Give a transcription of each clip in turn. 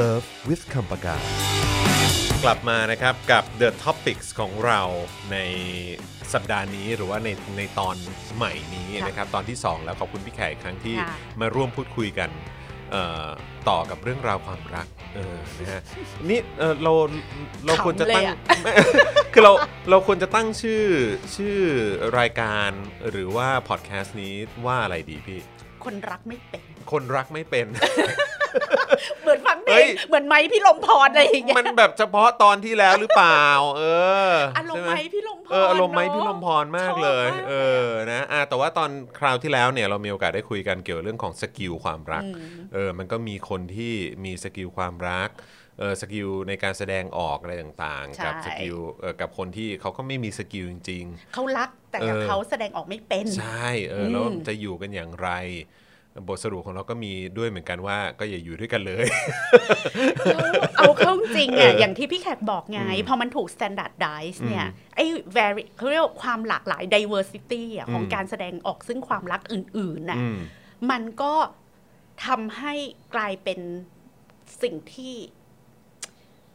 Love with คำปากากลับมานะครับกับ The Topics ของเราในสัปดาห์นี้หรือว่าในในตอนใหม่นี้นะครับตอนที่ 2 แล้วขอบคุณพี่แขกอีกครั้งที่ค่ะมาร่วมพูดคุยกันเอ่อต่อกับเรื่องราวความรักเออนะฮะนี่เออเราเราควรจะตั้งขำเลยอะคือเราเราควรจะตั้งชื่อชื่อรายการหรือว่าพอดแคสต์นี้ว่าอะไรดีพี่ คนรักไม่เป็น คนรักไม่เป็น เหมือนฟังเพลเฮ้ยเหมือนไมค์ ภิรมย์พรอะไรอย่างเงี้ยมันแบบเฉพาะตอนที่แล้วหรือเปล่า เอออารมใช่ไหไมค์ ภิรมย์พรเอออารมณ์ไมค์เนอะภิรมย์พรมากเลยชอบมากเออนะอะแต่ว่าตอนคราวที่แล้วเนี่ยเรามีโอกาสได้คุยกันเกี่ยวกับเรื่องของ skill ความรักอืมเออมันก็มีคนที่มี skill ความรักเออ skill ในการแสดงออกอะไรต่างๆ กับ skill เออกับคนที่เขาก็ไม่มี skill จริงเขารักแต่เออเขาแสดงออกไม่เป็นๆใช่เออแล้วอืมจะอยู่กันอย่างไร บทสรุปของเราก็มีด้วยเหมือนกันว่าก็อย่าอยู่ด้วยกันเลย เอาเข้าจริงเออะออย่างที่พี่แขกบอกไง พอมันถูก standardize เนี่ย ไอ้ very เขาเรียกว่าความหลากหลาย diversity อะของอืมการแสดงออกซึ่งความรักอื่นๆน่ะอืมมันก็ทำให้กลายเป็นสิ่งที่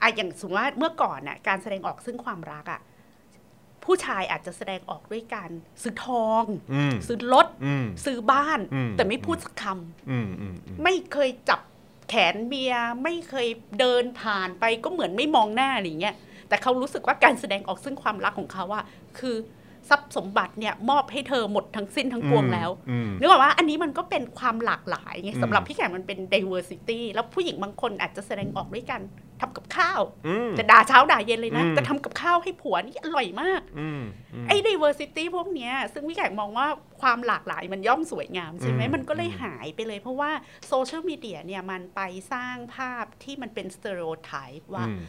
อะอย่างสมมติว่าเมื่อก่อนน่ะการแสดงออกซึ่งความรักอะ ผู้ชายอาจจะแสดงออกด้วยการซื้อทองอืมซื้อรถอืมซื้อบ้านอืมแต่ไม่พูดสักคอืมอืมอืมำไม่เคยจับแขนเมียไม่เคยเดินผ่านไปก็เหมือนไม่มองหน้าอะไรอย่างเงี้ยแต่เขารู้สึกว่าการแสดงออกซึ่งความรักของเขาอะคือทรัพย์สมบัติเนี่ยมอบให้เธอหมดทั้งสิ้นทั้งปวงแล้วอืมนึกออกว่าอันนี้มันก็เป็นความหลากหลายไงอืมสำหรับพี่แขกมันเป็น diversity แล้วผู้หญิงบางคนอาจจะแสดงออกด้วยกัน ทำกับข้าวอืมจะด่าเช้าด่าเย็นเลยนะอืมแต่ทำกับข้าวให้ผัวนี่อร่อยมากอืมอืมไอ้ diversity พวกเนี้ย ซึ่งพี่แขกมองว่าความหลากหลายมันย่อมสวยงามใช่ไหมอืมมันก็เลยหายไปเลย เพราะว่าโซเชียลมีเดียเนี่ยมันไปสร้างภาพที่มันเป็น stereotype ว่าอืม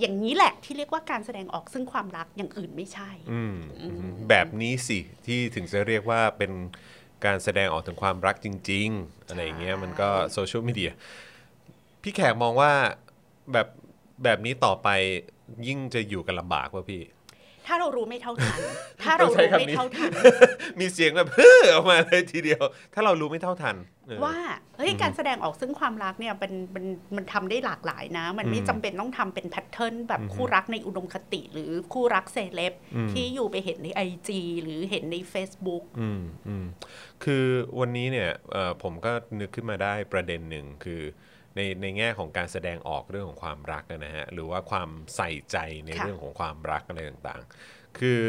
อย่างนี้แหละที่เรียกว่าการแสดงออกซึ่งความรักอย่างอื่นไม่ใช่อืมแบบนี้สิ ที่ถึงจะเรียกว่าเป็นการแสดงออกถึงความรักจริง ๆ อะไรอย่างเงี้ยมันก็โซเชียลมีเดียพี่แขกมองว่า แบบแบบนี้ต่อไปยิ่งจะอยู่กันลำบากว่ะพี่ ถ้าเรารู้ไม่เท่าทัน ถ้าเรารู้ไม่เท่าทัน มีเสียงแบบเฮ้อออกมาเลยทีเดียว ถ้าเรารู้ไม่เท่าทันเออว่าเฮ้ยการแสดงออกซึ่งความรักเนี่ยมันมันมันทำได้หลากหลายนะ มันไม่อืมจำเป็นต้องทำเป็น pattern แบบอืมคู่รักในอุดมคติ หรือคู่รักเซเลบอืมที่อยู่ไปเห็นใน IG หรือเห็นใน Facebook อืมอืมคือวันนี้เนี่ยเอ่อผมก็นึกขึ้นมาได้ประเด็นหนึ่งคือ ในในแง่ของการแสดงออกเรื่องของความรักนะฮะหรือว่าความใส่ใจในค่ะเรื่องของความรักอะไรต่างๆ คือ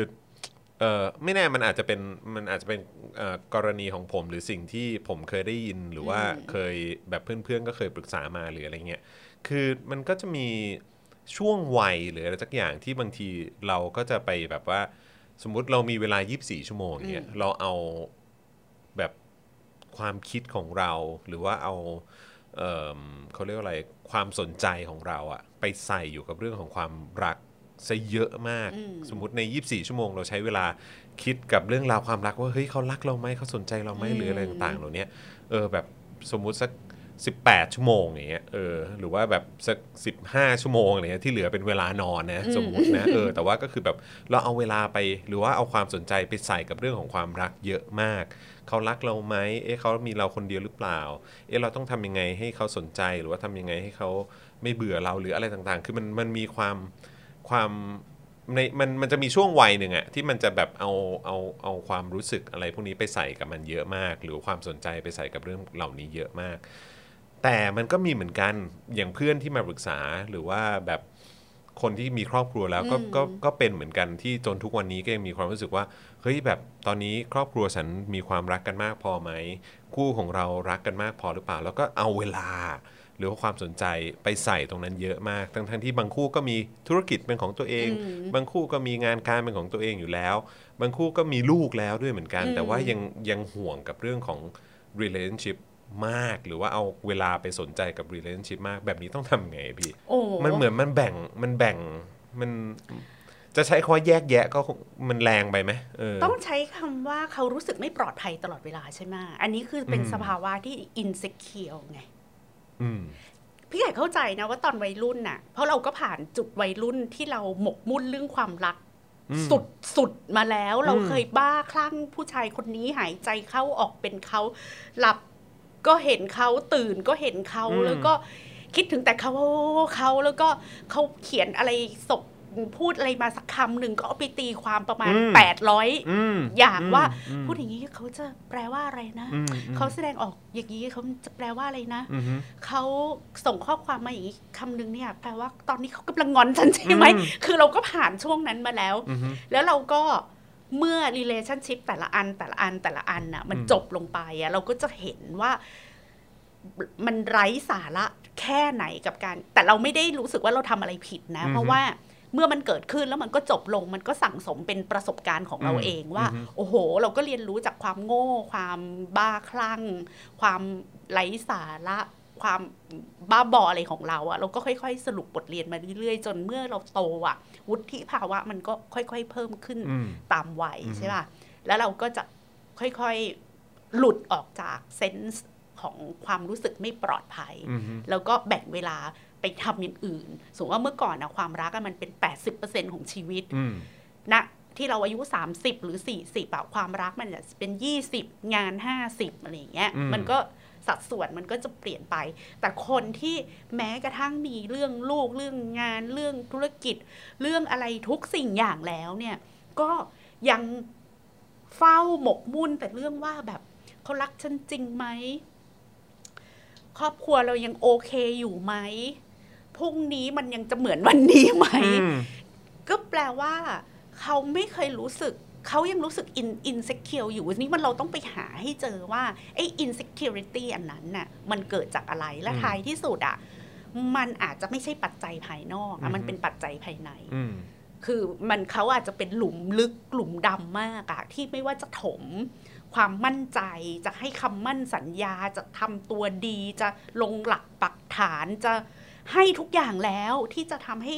เออไม่แน่มันอาจจะเป็นมันอาจจะเป็นเอ่อกรณีของผมหรือสิ่งที่ผมเคยได้ยินหรือว่าเคยแบบเพื่อนๆ ก็เคยปรึกษามาหรืออะไรเงี้ยคือมันก็จะมีช่วงวัยหรืออะไรสักอย่างที่บางทีเราก็จะไปแบบว่า สมมุติเรามีเวลา 24 ชั่วโมงเนี่ยเราเอาแบบความคิดของเราหรือว่าเอา เอิ่มเขาเรียกว่าอะไรความสนใจของเราอะไปใส่อยู่กับเรื่องของความรักซะเยอะมากสมมติใน 24 ชั่วโมง เราใช้เวลาคิดกับเรื่องราวความรักว่าเฮ้ยเขารักเราไหมเขาสนใจเราไหมหรืออะไรต่างๆเหล่านี้เออแบบสมมุติสัก 18 ชั่วโมงอย่างเงี้ยเออหรือว่าแบบสัก 15 ชั่วโมงอะไรเงี้ยที่เหลือเป็นเวลานอนนะสมมตินะเออแต่ว่าก็คือแบบเราเอาเวลาไปหรือว่าเอาความสนใจไปใส่กับเรื่องของความรักเยอะมาก เขารักเราไหมเอ๊ะเขามีเราคนเดียวหรือเปล่า เอ๊ะเราต้องทำยังไงให้เขาสนใจหรือว่าทำยังไงให้เขาไม่เบื่อเราหรืออะไรต่างๆ คือมันมันมีความความในมันมันจะมีช่วงวัยหนึ่งอะที่มันจะแบบเอาเอาเอาความรู้สึกอะไรพวกนี้ไปใส่กับมันเยอะมาก หรือความสนใจไปใส่กับเรื่องเหล่านี้เยอะมาก แต่มันก็มีเหมือนกันอย่างเพื่อนที่มาปรึกษาหรือว่าแบบ คนที่มีครอบครัวแล้วก็ก็ก็เป็นเหมือนกันที่จนทุกวันนี้ก็ยังมีความรู้สึกว่าเฮ้ยแบบตอนนี้ครอบครัวฉันมีความรักกันมากพอไหม คู่ของเรารักกันมากพอหรือเปล่า แล้วก็เอาเวลา หรือว่าความสนใจไปใส่ตรงนั้นเยอะมาก ทั้งทั้งที่บางคู่ก็มีธุรกิจเป็นของตัวเอง บางคู่ก็มีงานการเป็นของตัวเองอยู่แล้ว บางคู่ก็มีลูกแล้วด้วยเหมือนกัน แต่ว่ายังยังห่วงกับเรื่องของ relationship มากหรือว่าเอาเวลาไปสนใจกับ relationship มาก แบบนี้ต้องทำไงพี่โอ้มันเหมือนมันแบ่งมันแบ่งมันจะใช้คำว่าแยกแยะก็คงมันแรงไปไหมเออต้องใช้คำว่าเขารู้สึกไม่ปลอดภัยตลอดเวลาใช่ไหมอันนี้คือเป็นสภาวะที่ insecure ไงอืมพี่ใหญ่เข้าใจนะว่าตอนวัยรุ่นน่ะ เพราะเราก็ผ่านจุดวัยรุ่นที่เราหมกมุ่นเรื่องความรักอืมสุดสุดมาแล้ว เราอืมเคยบ้าคลั่งผู้ชายคนนี้หายใจเข้าออกเป็นเขาหลับ ก็เห็นเขาตื่นก็เห็นเขาอืมแล้วก็คิดถึงแต่เขาเขาแล้วก็เขาเขียนอะไรศพพูดอะไรมาสักคำหนึ่งก็เอาไปตีความประมาณอืมแปดร้อยอืมอย่างว่าอืมพูดอย่างนี้เขาจะแปลว่าอะไรนะอืมอืมเขาแสดงออกอย่างนี้เขาจะแปลว่าอะไรนะอืมเขาส่งข้อความมาอย่างนี้คำหนึ่งเนี่ย แปลว่าตอนนี้เขากำลังงอนฉันใช่ไหมอืมคือเราก็ผ่านช่วงนั้นมาแล้วอืมแล้วเราก็ เมื่อ relationship แต่ละอันแต่ละอันแต่ละอันน่ะมันอืมจบลงไปอะเราก็จะเห็นว่ามันไร้สาระแค่ไหนกับการ แต่เราไม่ได้รู้สึกว่าเราทำอะไรผิดนะ เพราะว่าเมื่อมันเกิดขึ้นแล้วมันก็จบลง มันก็สั่งสมเป็นประสบการณ์ของเราเองว่า โอ้โห เราก็เรียนรู้จากความโง่ ความบ้าคลั่ง ความไร้สาระ ความบ้าบออะไรของเราอะเราก็ค่อย ๆ สรุปบทเรียนมาเรื่อยๆ จนเมื่อเราโตอะวุฒิภาวะมันก็ค่อย ๆ เพิ่มขึ้นอืมตามวัยอืมใช่ป่ะแล้วเราก็จะค่อยๆหลุดออกจากเซนส์ของความรู้สึกไม่ปลอดภัยอืมแล้วก็แบ่งเวลาไปทำอย่างอื่น สมมติว่าเมื่อก่อนนะความรักอะมันเป็น 80%ของชีวิตอืมณที่เราอายุ 30 หรือ 40อะความรักมันจะเป็น 20 งาน 50อะไรอย่างเงี้ยอืมมันก็ สัดส่วนมันก็จะเปลี่ยนไป แต่คนที่แม้กระทั่งมีเรื่องลูกเรื่องงานเรื่องธุรกิจ เรื่องอะไรทุกสิ่งอย่างแล้วเนี่ย ก็ยังเฝ้าหมกมุ่นแต่เรื่องว่าแบบเขารักฉันจริงไหมครอบครัวเรายังโอเคอยู่ไหมพรุ่งนี้มันยังจะเหมือนวันนี้ไหมอืมก็แปลว่า เขาไม่เคยรู้สึก เขายังรู้สึกอินอินเซคิวอยู่นี่มันเราต้องไปหาให้เจอว่าไอ้อินเซคิวริตี้อันนั้นน่ะมันเกิดจากอะไรและอืมท้ายที่สุดอะมันอาจจะไม่ใช่ปัจจัยภายนอกอือะมมันเป็นปัจจัยภายในอืมคือมันเขาอาจจะเป็นหลุมลึกหลุมดำมากอะที่ไม่ว่าจะถม ความมั่นใจจะให้คำมั่นสัญญาจะทำตัวดี จะลงหลักปักฐานจะให้ทุกอย่างแล้วที่จะทำให้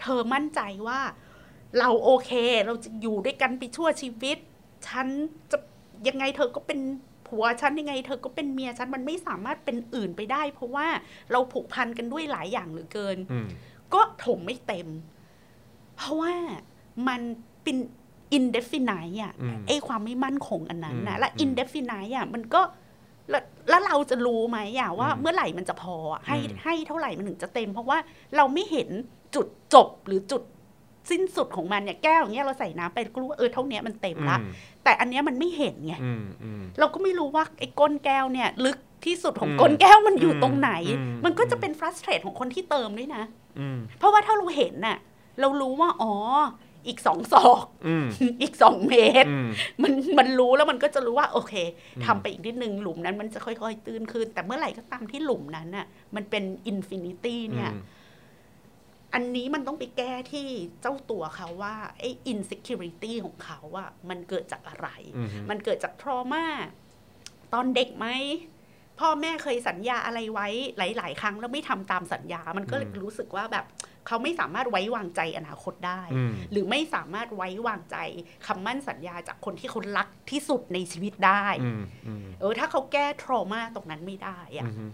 เธอมั่นใจว่า เราโอเค เราจะอยู่ด้วยกันไปชั่วชีวิต ฉันจะยังไงเธอก็เป็นผัวฉันยังไง เธอก็เป็นเมียฉันมันไม่สามารถเป็นอื่นไปได้ เพราะว่าเราผูกพันกันด้วยหลายอย่างเหลือเกินอืมก็ถมไม่เต็ม เพราะว่ามันเป็น indefinite อะอืมไอ้ความไม่มั่นคงอันนั้นนะอืมและอืม indefinite อะมันก็แล้วแล้วเราจะรู้ไหมอะว่าอืมเมื่อไหร่มันจะพออะให้อืมให้เท่าไหร่มันถึงจะเต็ม เพราะว่าเราไม่เห็นจุดจบหรือจุด สิ้นสุดของมันเนี่ยแก้วอย่างเงี้ยเราใส่น้ำไปก็รู้ว่าเออเท่าเนี้ยมันเต็มละอืมแต่อันเนี้ยมันไม่เห็นไงอืมอืมเราก็ไม่รู้ว่าไอ้ก้นแก้วเนี่ยลึกที่สุดของอืมก้นแก้วมันอยู่ตรงไหนอืมมันก็จะเป็น frustrate ของคนที่เติมด้วยนะอืมเพราะว่าถ้าเราเห็นน่ะ เรารู้ว่าอ๋ออีกสองศอกอืมอีกสองเมตรอืมมันมันรู้แล้วมันก็จะรู้ว่า โอเคอืมทำไปอีกนิดนึงหลุมนั้นมันจะค่อยๆ ตื้นขึ้น แต่เมื่อไหร่ก็ตามที่หลุมนั้นน่ะมันเป็น insecurity เนี่ย อันนี้มันต้องไปแก้ที่เจ้าตัวเขาว่าไอ้ insecurity ของเขาอะมันเกิดจากอะไรอืมมันเกิดจาก trauma ตอนเด็กไหมพ่อแม่เคยสัญญาอะไรไว้หลาย ๆ ครั้งแล้วไม่ทำตามสัญญา มันก็เลยอืมรู้สึกว่าแบบเขาไม่สามารถไว้วางใจอนาคตได้อืมหรือไม่สามารถไว้วางใจคำมั่นสัญญาจากคนที่เขารักที่สุดในชีวิตได้อืมอืมเออถ้าเขาแก้ trauma ตรงนั้นไม่ได้อะอืม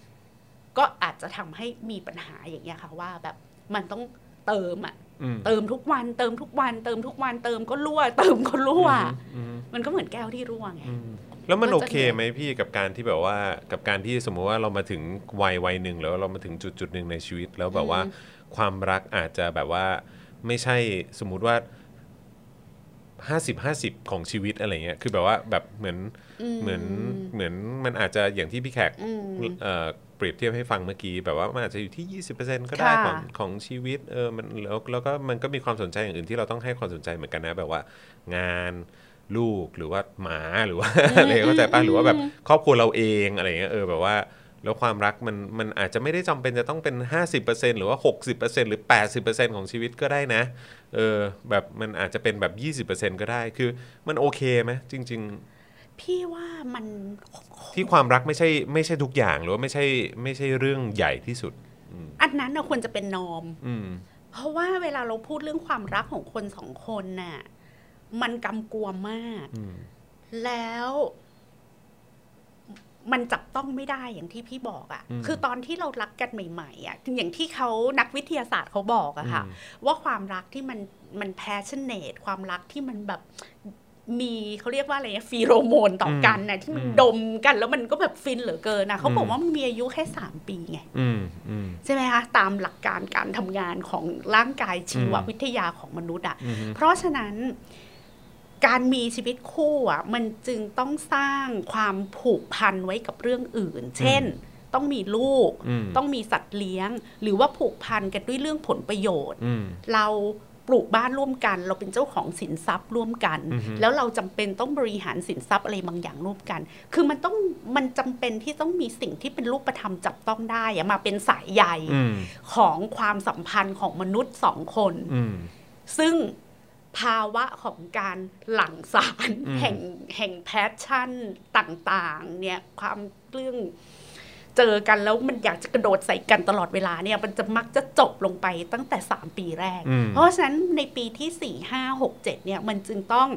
ก็อาจจะทำให้มีปัญหาอย่างเงี้ยค่ะว่าแบบ มันต้องเติมอะอืมเติมทุกวัน เติมทุกวัน เติมทุกวันเติมก็รั่ว เติมก็รั่วอืมมันก็เหมือนแก้วที่รั่วไงอืมแล้วมันก็โอจะเคไหมพี่กับการที่แบบว่ากับการที่สมมุติว่าเรามาถึงวัยวัยหนึ่งแล้วเรามาถึงจุดจุดหนึ่งในชีวิต แล้วแบบว่าอืมความรักอาจจะแบบว่าไม่ใช่สมมุติว่า 50 50 ของชีวิตอะไรเงี้ยคือแบบว่าแบบเหมือนเหมือนเหมือนมันอาจจะอย่างที่พี่แขกอืมเอ่อเปรียบเทียบให้ฟังเมื่อกี้แบบว่ามันอาจจะอยู่ที่ 20%ก็ได้ค่ะของของชีวิตเออมันแล้วแล้วก็มันก็มีความสนใจอย่างอื่นที่เราต้องให้ความสนใจเหมือนกันนะแบบว่างานลูกหรือว่าหมาหรือว่าอะไรเข้าใจป่ะหรือว่าแบบครอบครัวเราเองอะไรเงี้ยเออแบบว่าแล้วความรักมันมันอาจจะไม่ได้จำเป็นจะต้องเป็น 50%หรือว่า 60%หรือ 80%ของชีวิตก็ได้นะ เออแบบมันอาจจะเป็นแบบ 20%ก็ได้คือมันโอเคไหมจริง ๆ พี่ว่ามันที่ความรักไม่ใช่ไม่ใช่ทุกอย่างหรือว่าไม่ใช่ไม่ใช่เรื่องใหญ่ที่สุด อันนั้นนะควรจะเป็นนอมอืมเพราะว่าเวลาเราพูดเรื่องความรักของคนสองคนน่ะมันกำกวมมากอืมแล้ว มันจับต้องไม่ได้อย่างที่พี่บอกอะ่ะอืมคือตอนที่เรารักกันใหม่ๆอะ่ะอย่างที่เขานักวิทยาศาสตร์เขาบอกอะค่ะอืมว่าความรักที่มันมัน passionate ความรักที่มันแบบมีเขาเรียกว่าอะไรนะฟีโรโมนต่อกันนะที่มันดมกันแล้วมันก็แบบฟินเหลือเกินนะเขาบอกว่ามันมีอายุแค่สามปีไงอืมอืมใช่ไหมคะตามหลักการการทำงานของร่างกายชีววิทยาของมนุษย์อะอืมเพราะฉะนั้น การมีชีวิตคู่อะมันจึงต้องสร้างความผูกพันไว้กับเรื่องอื่น เช่น ต้องมีลูกอืมต้องมีสัตว์เลี้ยง หรือว่าผูกพันกันด้วยเรื่องผลประโยชน์อืมเราปลูกบ้านร่วมกัน เราเป็นเจ้าของสินทรัพย์ร่วมกันอือฮึแล้วเราจำเป็นต้องบริหารสินทรัพย์อะไรบางอย่างร่วมกัน คือมันต้องมันจำเป็นที่ต้องมีสิ่งที่เป็นรูปธรรมจับต้องได้อะมาเป็นสายใยอืมของความสัมพันธ์ของมนุษย์สองคนอืมซึ่ง ภาวะของการหลั่งสารอืมแห่งแห่ง passion ต่างๆเนี่ยความเรื่องเจอกันแล้วมันอยากจะกระโดดใส่กันตลอดเวลาเนี่ยมันจะมักจะจบลงไปตั้งแต่ 3 ปีแรกอืมเพราะฉะนั้นในปีที่ 4 5 6 7เนี่ยมันจึงต้อง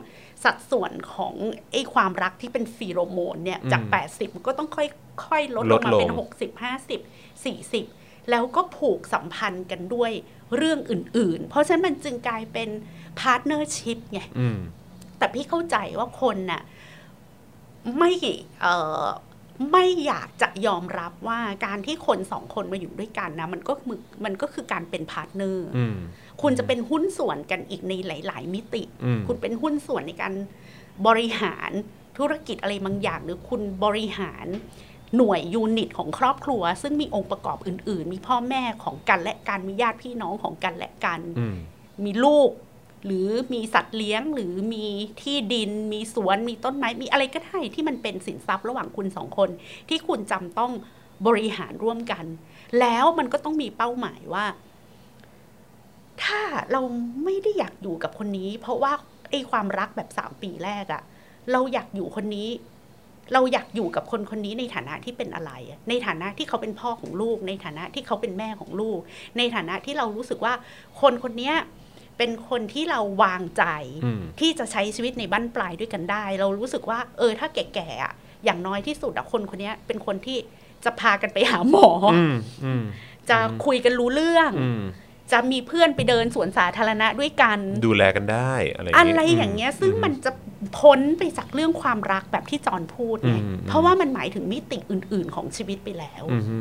สัดส่วนของไอ้ความรักที่เป็นฟีโรโมนเนี่ยจาก 80 มันก็ต้องค่อยๆลดลงมาเป็น 60 50 40 แล้วก็ผูกสัมพันธ์กันด้วยเรื่องอื่น ๆ เพราะฉะนั้นมันจึงกลายเป็นpartnership ไงอืมแต่พี่เข้าใจว่าคนน่ะไม่เอ่อไม่อยากจะยอมรับว่าการที่คนสองคนมาอยู่ด้วยกันนะมันก็มือมันก็คือการเป็น partner อืมคุณจะเป็นหุ้นส่วนกันอีกในหลาย ๆ มิติอืมคุณเป็นหุ้นส่วนในการบริหารธุรกิจอะไรบางอย่าง หรือคุณบริหาร หน่วย unit ของครอบครัว ซึ่งมีองค์ประกอบอื่น ๆ มีพ่อแม่ของกันและกันมีญาติพี่น้องของกันและกันอืมมีลูก หรือมีสัตว์เลี้ยงหรือมีที่ดิน มีสวนมีต้นไม้มีอะไรก็ได้ที่มันเป็นสินทรัพย์ระหว่างคุณสองคน ที่คุณจำต้องบริหารร่วมกัน แล้วมันก็ต้องมีเป้าหมายว่า ถ้าเราไม่ได้อยากอยู่กับคนนี้ เพราะว่าไอ้ความรักแบบสามปีแรกอะเราอยากอยู่คนนี้ เราอยากอยู่กับคนคนนี้ในฐานะที่เป็นอะไรอะในฐานะที่เขาเป็นพ่อของลูก ในฐานะที่เขาเป็นแม่ของลูก ในฐานะที่เรารู้สึกว่าคนคนเนี้ยเป็นคนที่เราวางใจอืมที่จะใช้ชีวิตในบ้านปลายด้วยกันได้ เรารู้สึกว่า เออ ถ้าแก่ๆอะอย่างน้อยที่สุดอะคนคนเนี้ยเป็นคนที่จะพากันไปหาหมอออืมอืมจะคุยกันรู้เรื่องอืมจะมีเพื่อนไปเดินสวนสาธารณะด้วยกัน ดูแลกันได้ อะไรอะไรอย่างเงี้ย ซึ่งมันจะ พ้นไปจากเรื่องความรักแบบที่จอนพูดไงอืมเพราะว่ามันหมายถึงมิติอื่น ๆ ของชีวิตไปแล้วอืมฮึ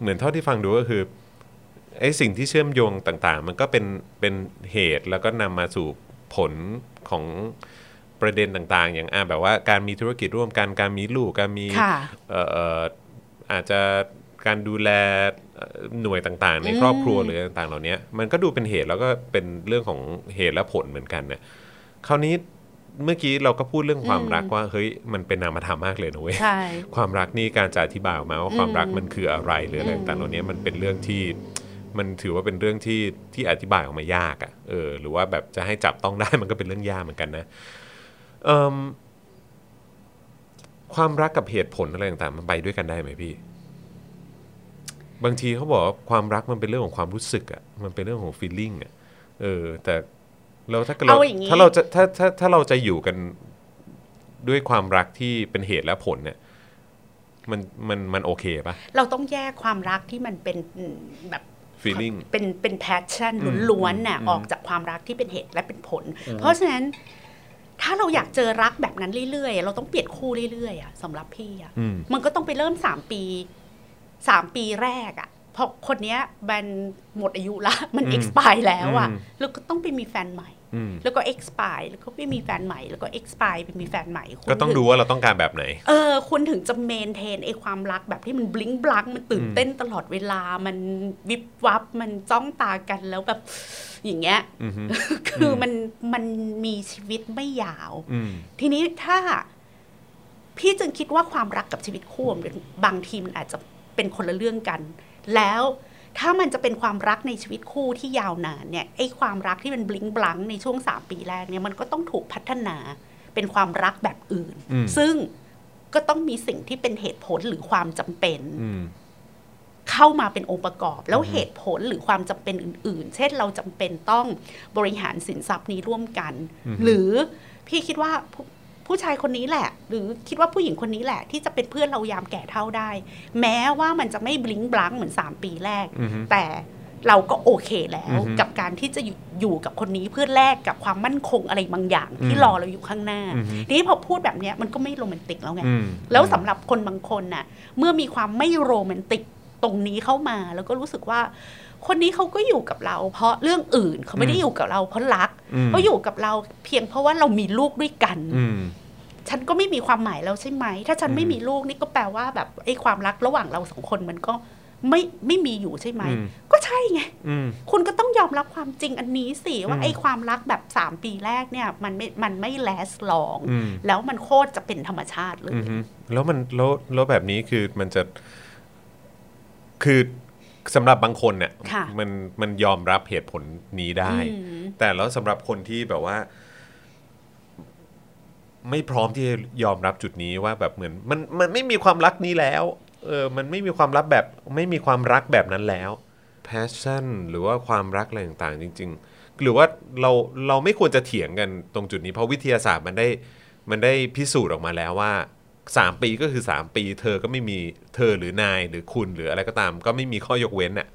เหมือนเท่าที่ฟังดูก็คือไอ้สิ่งที่เชื่อมโยงต่างๆ มันก็เป็นเป็นเหตุแล้วก็นำมาสู่ผลของประเด็นต่างๆ อย่างอ่าแบบว่าการมีธุรกิจร่วมกันการมีลูกการมีค่ะเอ่อเอ่ออาจจะการดูแลเอ่อหน่วยต่างๆ ในอืมครอบครัวหรือต่างๆ เหล่านี้มันก็ดูเป็นเหตุแล้วก็เป็นเรื่องของเหตุและผลเหมือนกันเนี่ยคราวนี้ เมื่อกี้เราก็พูดเรื่องความรักว่าเฮ้ยมันเป็นนามธรรมมากเลยนะเว้ยใช่ความรักนี่การจะอธิบายออกมาว่าความรักอืมมันคืออะไรหรืออะไรอืมต่างๆเหล่านี้มันเป็นเรื่องที่มันถือว่าเป็นเรื่องที่ที่อธิบายออกมายากอะ่ะเออหรือว่าแบบจะให้จับต้องได้มันก็เป็นเรื่องยากเหมือนกันนะเอิ่มความรักกับเหตุผลอะไรต่างๆมันไปด้วยกันได้ไหมพี่ บางทีเขาบอกว่าความรักมันเป็นเรื่องของความรู้สึกอะ่ะมันเป็นเรื่องของ feeling อะ่ะเออแต่ เราถ้าเราเอาอย่างนี้ถ้าเราจะถ้าถ้าถ้าเราจะอยู่กันด้วยความรักที่เป็นเหตุและผลเนี่ยมันมันมันโอเคปะเราต้องแยกความรักที่มันเป็นแบบ feeling เป็นเป็นแพชชั่นอืมล้วนๆน่ะอืมออกจากความรักที่เป็นเหตุและเป็นผล เพราะฉะนั้นถ้าเราอยากเจอรักแบบนั้นเรื่อยๆ เราต้องเปลี่ยนคู่เรื่อยๆอะสำหรับพี่อะอืมมันก็ต้องไปเริ่มสามปีสามปีแรกอะเพราะคนเนี้ยแบนหมดอายุละมันอืม expire แล้วอะอืมแล้วก็ต้องไปมีแฟนใหม่อืม แล้วก็ expire แล้วก็ไปมีแฟนใหม่ แล้วก็ expire ไปมีแฟนใหม่คุณก็ต้องถึดูว่าเราต้องการแบบไหน เออ คุณถึงจะเมนเทนไอความรักแบบที่มันบลิงบลังมันตื่นเต้นตลอดเวลามันวิบวับมันจ้องตากันแล้วแบบอย่างเงี้ยอืมฮึคือมันมันมีชีวิตไม่ยาวอืมทีนี้ถ้า พี่จึงคิดว่าความรักกับชีวิตคู่มันเป็นบางทีมันอาจจะเป็นคนละเรื่องกัน แล้ว ถ้ามันจะเป็นความรักในชีวิตคู่ที่ยาวนานเนี่ยไอ้ความรักที่มันบลิงบลังในช่วงสามปีแรกเนี่ยมันก็ต้องถูกพัฒนาเป็นความรักแบบอื่นอืมซึ่งก็ต้องมีสิ่งที่เป็นเหตุผลหรือความจำเป็นอืมเข้ามาเป็นองค์ประกอบ แล้วเหตุผลหรือความจำเป็นอื่น ๆ เช่นเราจำเป็นต้องบริหารสินทรัพย์นี้ร่วมกันอือฮึหรือพี่คิดว่า ผู้ผู้ชายคนนี้แหละ หรือคิดว่าผู้หญิงคนนี้แหละ ที่จะเป็นเพื่อนเรายามแก่เท่าได้ แม้ว่ามันจะไม่บลิงบลังเหมือน 3 ปีแรกอืมฮึแต่เราก็โอเคแล้วอือฮึกับการที่จะอยู่อยู่กับคนนี้เพื่อแลกกับความมั่นคงอะไรบางอย่าง ที่อืมรอเราอยู่ข้างหน้าอือฮึทีนี้พอพูดแบบเนี้ยมันก็ไม่โรแมนติกแล้วไงอืมแล้วสำหรับคนบางคนน่ะ เมื่อมีความไม่โรแมนติกตรงนี้เข้ามาแล้วก็รู้สึกว่า คนนี้เขาก็อยู่กับเรา เพราะเรื่องอื่นเขาไม่ได้อยู่กับเราเพราะรักอืมเขาอยู่กับเราเพียงเพราะว่าเรามีลูกด้วยกันอืมฉันก็ไม่มีความหมายแล้วใช่ไหม ถ้าฉันไม่มีลูกนี่ก็แปลว่าแบบไอ้ความรักระหว่างเราสองคนมันก็ไม่ไม่มีอยู่ใช่ไหมอืมก็ใช่ไงอืมคุณก็ต้องยอมรับความจริงอันนี้สิ ว่าอืมไอ้ความรักแบบสามปีแรกเนี่ยมันไม่มันไม่แลสลองอืมแล้วมันโคตรจะเป็นธรรมชาติเลยอือฮึแล้วมันแล้วแล้วแบบนี้คือมันจะ คือ สำหรับบางคนเนี่ยค่ะมันมันยอมรับเหตุผลนี้ได้ อืม แต่แล้วสำหรับคนที่แบบว่า ไม่พร้อมที่จะยอมรับจุดนี้ว่าแบบเหมือน มันมันไม่มีความรักนี้แล้วเออมันไม่มีความรักแบบ ไม่มีความรักแบบนั้นแล้ว passion หรือว่าความรักอะไรต่างๆ จริง ๆ หรือว่าเราเราไม่ควรจะเถียงกันตรงจุดนี้เพราะวิทยาศาสตร์มันได้มันได้พิสูจน์ออกมาแล้วว่า สามปีก็คือสามปี เธอก็ไม่มีเธอหรือนายหรือคุณหรืออะไรก็ตาม ก็ไม่มีข้อยกเว้นน่ะ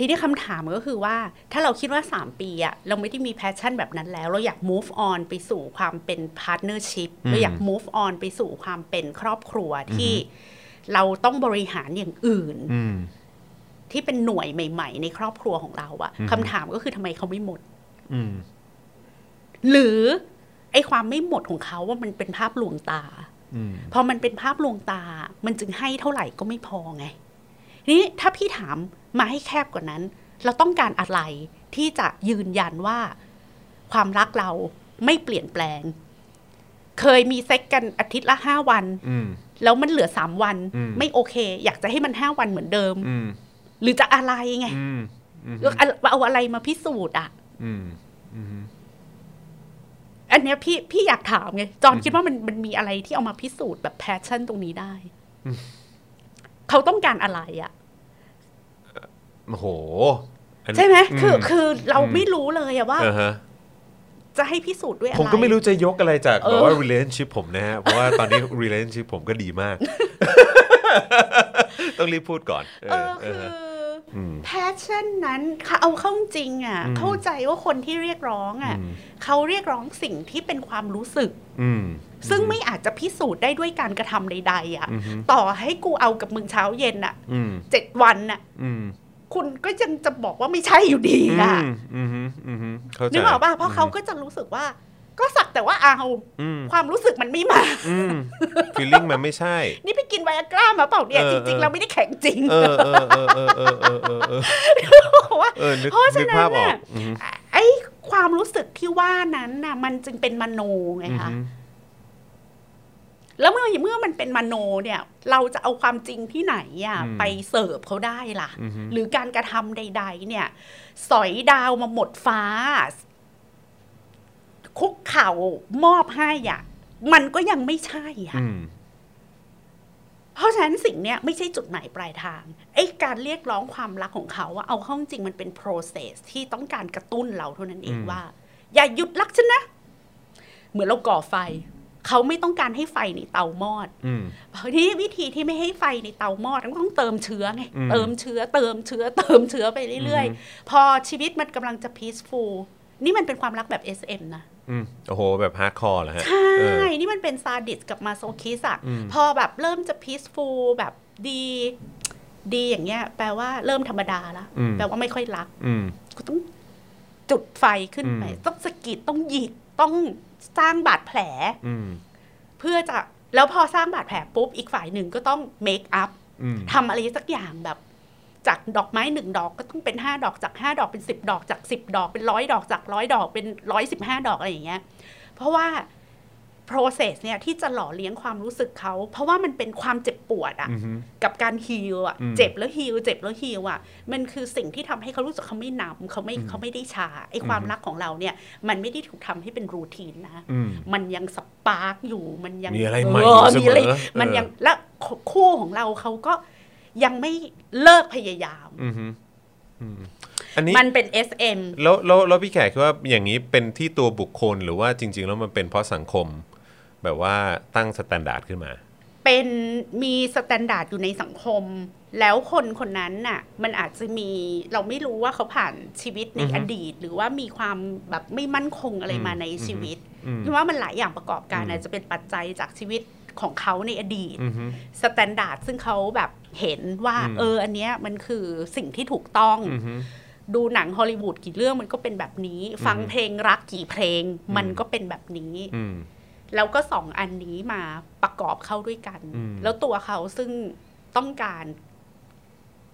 ทีนี้คำถามก็คือว่าถ้าเราคิดว่า 3 ปีอะเราไม่ได้มี passion แบบนั้นแล้ว เราอยาก move on ไปสู่ความเป็น partnership อืมเราอยาก move on ไปสู่ความเป็นครอบครัวที่เราต้องบริหารอย่างอื่นอืมที่เป็นหน่วยใหม่ ๆ ในครอบครัวของเราอะอืมคำถามก็คือทำไมเขาไม่หมดอืมหรือไอ้ความไม่หมดของเขาว่ามันเป็นภาพลวงตาอืม พอมันเป็นภาพลวงตา มันจึงให้เท่าไหร่ก็ไม่พอไงทีนี้ถ้าพี่ถามมาให้แคบกว่านั้น เราต้องการอะไรที่จะยืนยันว่า ความรักเราไม่เปลี่ยนแปลง เคยมีเซ็กซ์กันอาทิตย์ละห้าวันอืมแล้วมันเหลือสามวันอืมไม่โอเค อยากจะให้มันห้าวันเหมือนเดิมอืมหรือจะอะไรไงอืมอืมหรือเอาอะไรมาพิสูจน์อะอืมอืม อันเนี้ยพี่พี่อยากถามไงจอห์นคิดว่ามันมันมีอะไรที่เอามาพิสูจน์แบบ passion ตรงนี้ได้ เขาต้องการอะไรอะโอ้โหอันนี้ใช่ไหมคือมคือเราไม่รู้เลยอะว่าเออฮะจะให้พิสูจน์ด้วยอะไร ผมก็ไม่รู้จะยกอะไรจากเออแบบว่า relationship ผมนะฮะ เพราะว่าตอนนี้ relationship ผมก็ดีมาก ต้องรีบพูดก่อน เอเอออเอคือออืม pas sion นั้นค่ะเอาเข้าจริงอะอืมเข้าใจว่าคนที่เรียกร้องอะอืมเขาเรียกร้องสิ่งที่เป็นความรู้สึกอืมซึ่งไม่อาจจะพิสูจน์ได้ด้วยการกระทำใด ๆ อะอืมต่อให้กูเอากับมึงเช้าเย็นอะอืมเจ็ดวันอะอืมคุณก็ยังจะบอกว่าไม่ใช่อยู่ดีอือะมอืมอืมเข้าใจนึกออกป่ะเพราะเขาก็จะรู้สึกว่า ก็สักแต่ว่าเอาอืมความรู้สึกมันไม่มาอืม feeling มันไม่ใช่ นี่ไปกินไวอากร้ามาเปล่าเนี่ยเออจเอริงอๆเราไม่ได้แข็งจริง เออเออเออเออเออเออเออเออเพราะว่าเออนึกเพราะฉะนึกนั้นภาพออกน่ะอืมไอ้ความรู้สึกที่ว่านั้นน่ะ มันจึงเป็นมโนไงอืมคะแล้วเมื่อเมื่อมันเป็นมโนเนี่ย เราจะเอาความจริงที่ไหนอะอืมไปเสิร์ฟเขาได้ล่ะอืมหรือการกระทำใด ๆ เนี่ย สอยดาวมาหมดฟ้า คุกเข่ามอบให้อะ มันก็ยังไม่ใช่อะอืมเพราะฉะนั้นสิ่งเนี้ยไม่ใช่จุดหมายปลายทางไอ้การเรียกร้องความรักของเขาอะเอาเข้าจริงมันเป็น process ที่ต้องการกระตุ้นเราเท่านั้นเองอืมว่า อย่าหยุดรักฉันนะ เหมือนเราก่อไฟ เขาไม่ต้องการให้ไฟในเตามอดอืมทีนี้วิธีที่ไม่ให้ไฟในเตามอดต้องเติมเชื้อไงอืมเติมเชื้อ เติมเชื้อ เติมเชื้อไปเรื่อยอืมๆพอชีวิตมันกำลังจะ peaceful นี่มันเป็นความรักแบบ SM นะ อืมโอ้โห แบบ hardcore เหรอฮะ ใช่เออนี่มันเป็นซาดิสกับ masochist อะอืมพอแบบเริ่มจะ peaceful แบบดี ดีอย่างเงี้ย แปลว่าเริ่มธรรมดาละอืมแปลว่าไม่ค่อยรักอืมก็ต้องจุดไฟขึ้นไปอืมต้องสะกิดต้องหยิกต้องสร้างบาดแผลอืมเพื่อจะแล้วพอสร้างบาดแผลปุ๊บ อีกฝ่ายหนึ่งก็ต้อง make up อืมทำอะไรสักอย่างแบบ จากดอกไม้หนึ่งดอกก็ต้องเป็นห้าดอกจากห้าดอกเป็นสิบดอกจากสิบดอกเป็นร้อยดอกจากร้อยดอกเป็นร้อยสิบห้าดอกอะไรอย่างเงี้ยเพราะว่า process เนี่ยที่จะหล่อเลี้ยงความรู้สึกเขาเพราะว่ามันเป็นความเจ็บปวดอะอืมกับการฮีลอะอืมเจ็บแล้วฮีลเจ็บแล้วฮีลอะมันคือสิ่งที่ทำให้เขารู้สึกเขาไม่หนำเขาไม่อืมเขาไม่ได้ชาไอ้ความอืมรักของเราเนี่ย มันไม่ได้ถูกทำให้เป็นรูทีนนะอืมมันยังสปาร์กอยู่มันยังมีอะไรใหม่เอยู่เสมอมีอะไรเออมันยังและคู่ของเราเขาก็ ยังไม่เลิกพยายามอืมอืมอันนี้มันเป็น SM แล้วแล้วแล้วพี่แขกคิดว่าอย่างนี้เป็นที่ตัวบุคคลหรือว่าจริง ๆ แล้วมันเป็นเพราะสังคม แบบว่าตั้ง standard ขึ้นมาเเป็นมี standard อยู่ในสังคม แล้วคนคนนั้นน่ะ มันอาจจะมีเราไม่รู้ว่าเขาผ่านชีวิตในอือฮึอดีต หรือว่ามีความแบบไม่มั่นคงอะไรมาในชีวิตอืมเพราะว่ามันหลายอย่างประกอบกันอืมอาจจะเป็นปัจจัยจากชีวิต ของเขาในอดีตอือฮึ standard ซึ่งเขาแบบเห็นว่าอืมเออ อันเนี้ยมันคือสิ่งที่ถูกต้องอือฮึดูหนังฮอลลีวูดกี่เรื่องมันก็เป็นแบบนี้ ฟังเพลงรักกี่เพลง มันก็เป็นแบบนี้อืมแล้วก็สองอันนี้มาประกอบเข้าด้วยกันอืมแล้วตัวเขาซึ่งต้องการ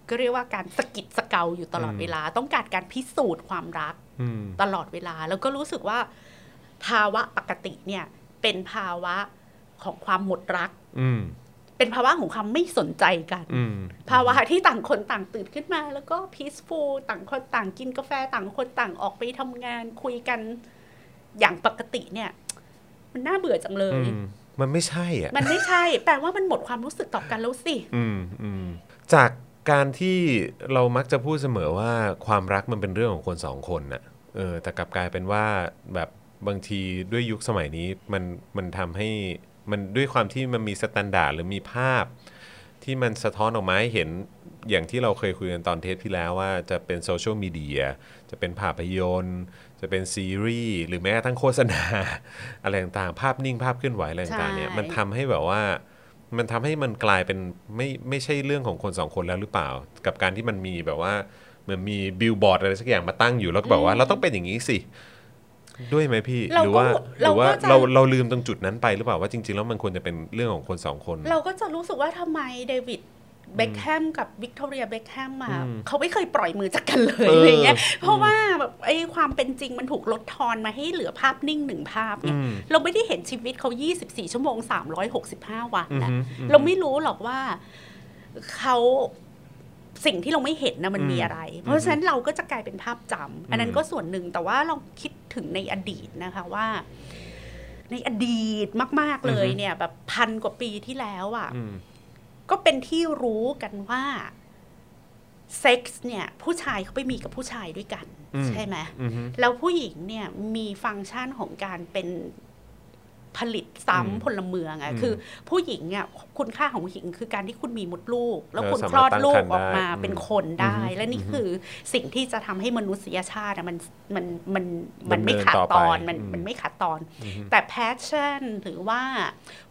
ก็เรียกว่าการสะกิดสะเกาอยู่ตลอดเวลา ต้องการการพิสูจน์ความรักอืมตลอดเวลา แล้วก็รู้สึกว่า ภาวะปกติเนี่ย เป็นภาวะ ของความหมดรักอืมเป็นภาวะของความไม่สนใจกันอืมภาวะที่ต่างคนต่างตื่นขึ้นมา แล้วก็ peaceful ต่างคนต่างกินกาแฟต่างคนต่างออกไปทำงานคุยกันอย่างปกติเนี่ย มันน่าเบื่อจังเลยอืมมันไม่ใช่อะ มันไม่ใช่ แปลว่ามันหมดความรู้สึกต่อกันแล้วสิอืมอืมจากการที่เรามักจะพูดเสมอว่าความรักมันเป็นเรื่องของคนสองคนน่ะเออแต่กลับกลายเป็นว่าแบบบางทีด้วยยุคสมัยนี้มันมันทำให้ มันด้วยความที่มันมี standard หรือมีภาพ ที่มันสะท้อนออกมาให้เห็นอย่างที่เราเคยคุยกันตอนเทปที่แล้วว่าจะเป็นโซเชียลมีเดียจะเป็นภาพยนตร์ จะเป็นซีรีส์ หรือแม้กระทั่งโฆษณา อะไรต่างๆ ภาพนิ่งภาพเคลื่อนไหวอะไรต่างๆเนี่ยใช่มันทำให้แบบว่ามันทำให้มันกลายเป็นไม่ไม่ใช่เรื่องของคนสองคนแล้วหรือเปล่า กับการที่มันมีแบบว่าเหมือนมีบิลบอร์ดอะไรสักอย่างมาตั้งอยู่แล้วก็บอกว่าเราต้องเป็นอย่างนี้สิ ด้วยไหมพี่เราหรือก็ว่าหรือว่าเราก็จะเราเราลืมตรงจุดนั้นไปหรือเปล่าว่าจริง ๆ แล้วมันควรจะเป็นเรื่องของคนสองคน เราก็จะรู้สึกว่าทำไมเดวิดเบคแฮมกับวิกตอเรียเบคแฮมมาอืมเขาไม่เคยปล่อยมือจากกันเลยเออออะไรเงี้ยเพราะว่าแบบไอ้ความเป็นจริงมันถูกลดทอนมาให้เหลือภาพนิ่งหนึ่งภาพเนี่ยอืมเราไม่ได้เห็นชีวิตเขา 24 ชั่วโมง 365 วันนะอือฮึอือฮึเราไม่รู้หรอกว่าเขา สิ่งที่เราไม่เห็นนะมันมีอะไร เพราะฉะนั้นเราก็จะกลายเป็นภาพจำอันนั้นก็ส่วนหนึ่งแต่ว่าเราคิดถึงในอดีตนะคะว่า ในอดีตมาก ๆเลยเนี่ย แบบพันกว่าปีที่แล้วอะอืมก็เป็นที่รู้กันว่าเซ็กส์เนี่ย ผู้ชายเขาไปมีกับผู้ชายด้วยกันอืมใช่ไหมอือฮึแล้วผู้หญิงเนี่ยมีฟังก์ชันของการเป็น ผลิตอืมซ้ำพลเมืองอะอืมคือ ผู้หญิงเนี่ยคุณค่าของผู้หญิงคือการที่คุณมีมดลูก แล้วเออคุณสามารถคลอดลูกตั้งครรภ์ออกมาได้เป็นคนได้อืมและนี่อืมคือสิ่งที่จะทำให้มนุษยชาติอะมันมันมันมันไม่ดำเนินขาดต่อไปตอนมันอืมมันไม่ขาดตอนอือฮึแต่แพชชั่นหรือว่า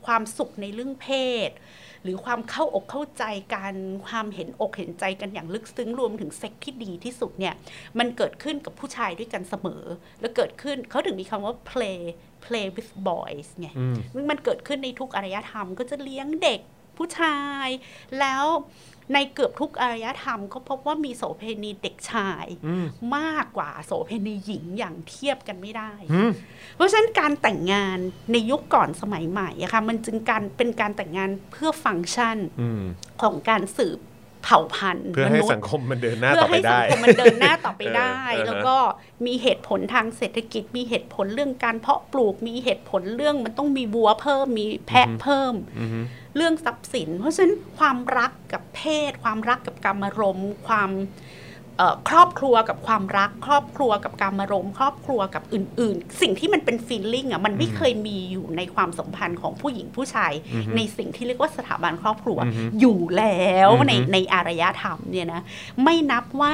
ความสุขในเรื่องเพศหรือความเข้าอกเข้าใจกันความเห็นอกเห็นใจกันอย่างลึกซึ้งรวมถึงเซ็กที่ดีที่สุดเนี่ย มันเกิดขึ้นกับผู้ชายด้วยกันเสมอ แล้วเกิดขึ้นเขาถึงมีคำว่า play play with boys ไงอืมมันเกิดขึ้นในทุกอารยธรรม ก็จะเลี้ยงเด็กผู้ชาย แล้วในเกือบทุกอารยธรรมก็พบว่ามีโสเภณีเด็กชายอืมมากกว่าโสเภณีหญิงอย่างเทียบกันไม่ได้อืมเพราะฉะนั้นการแต่งงานในยุคก่อนสมัยใหม่อะค่ะมันจึงการเป็นการแต่งงานเพื่อฟังก์ชันอืมของการสืบ เผ่าพันธุ์เพื่อให้มนุษย์สังคมมันเดินหน้าเพื่ต่ออไปให้สัได้งคมมันเดินหน้าต่อไปได้เออเออแล้วก็มีเหตุผลทางเศรษฐกิจ มีเหตุผลเรื่องการเพาะปลูก มีเหตุผลเรื่องมันต้องมีวัวเพิ่ม มีแพะเพิ่มอือฮึเรื่องทรัพย์สิน เพราะฉะนั้นความรักกับเพศ ความรักกับกรรมารมณ์ความเอ่อ ครอบครัวกับความรัก ครอบครัวกับกรรมารมณ์ครอบครัวกับอื่น ๆ สิ่งที่มันเป็นฟีลลิ่งอะมันไม่เคยมีอยู่ในความสัมพันธ์ของผู้หญิงผู้ชาย ในสิ่งที่เรียกว่าสถาบันครอบครัวอือฮึอยู่แล้วอือฮึในในอารยธรรมเนี่ยนะไม่นับว่า